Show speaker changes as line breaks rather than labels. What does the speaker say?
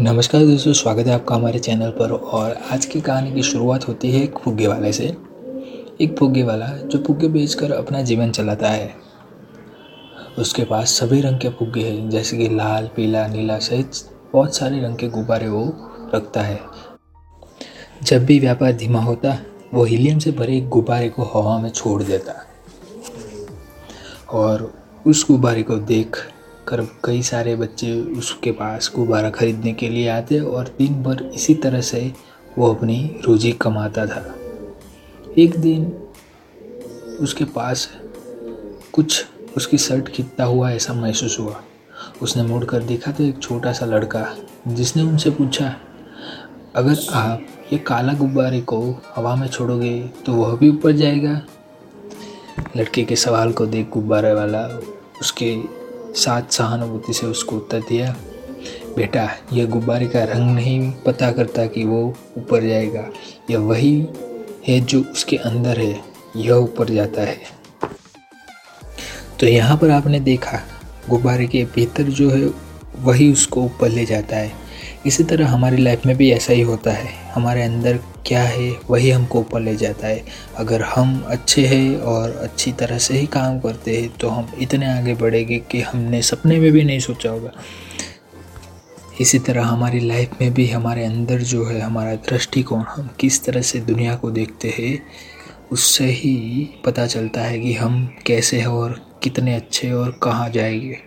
नमस्कार दोस्तों, स्वागत है आपका हमारे चैनल पर और आज की कहानी की शुरुआत होती है एक फुग्गे वाले से। एक फुग्गे वाला जो फुग्गे बेचकर अपना जीवन चलाता है। उसके पास सभी रंग के फुग्गे हैं, जैसे कि लाल, पीला, नीला सहित बहुत सारे रंग के गुब्बारे वो रखता है। जब भी व्यापार धीमा होता, वो हीलियम से भरे एक गुब्बारे को हवा में छोड़ देता। और उस गुब्बारे को देख कर कई सारे बच्चे उसके पास गुब्बारा ख़रीदने के लिए आते और दिन भर इसी तरह से वो अपनी रोज़ी कमाता था। एक दिन उसके पास कुछ उसकी शर्ट खिंचता हुआ ऐसा महसूस हुआ। उसने मुड़कर देखा तो एक छोटा सा लड़का, जिसने उनसे पूछा, अगर आप ये काला गुब्बारे को हवा में छोड़ोगे तो वह भी ऊपर जाएगा? लड़के के सवाल को देख गुब्बारे वाला उसके साथ सहानुभूति से उसको उत्तर दिया, बेटा, यह गुब्बारे का रंग नहीं पता करता कि वो ऊपर जाएगा। यह वही है जो उसके अंदर है, यह ऊपर जाता है। तो यहाँ पर आपने देखा, गुब्बारे के भीतर जो है, वही उसको ऊपर ले जाता है। इसी तरह हमारी लाइफ में भी ऐसा ही होता है। हमारे अंदर क्या है, वही हमको ऊपर ले जाता है। अगर हम अच्छे हैं और अच्छी तरह से ही काम करते हैं तो हम इतने आगे बढ़ेंगे कि हमने सपने में भी नहीं सोचा होगा। इसी तरह हमारी लाइफ में भी हमारे अंदर जो है, हमारा दृष्टिकोण हम किस तरह से दुनिया को देखते हैं, उससे ही पता चलता है कि हम कैसे हैं और कितने अच्छे और कहाँ जाएँगे।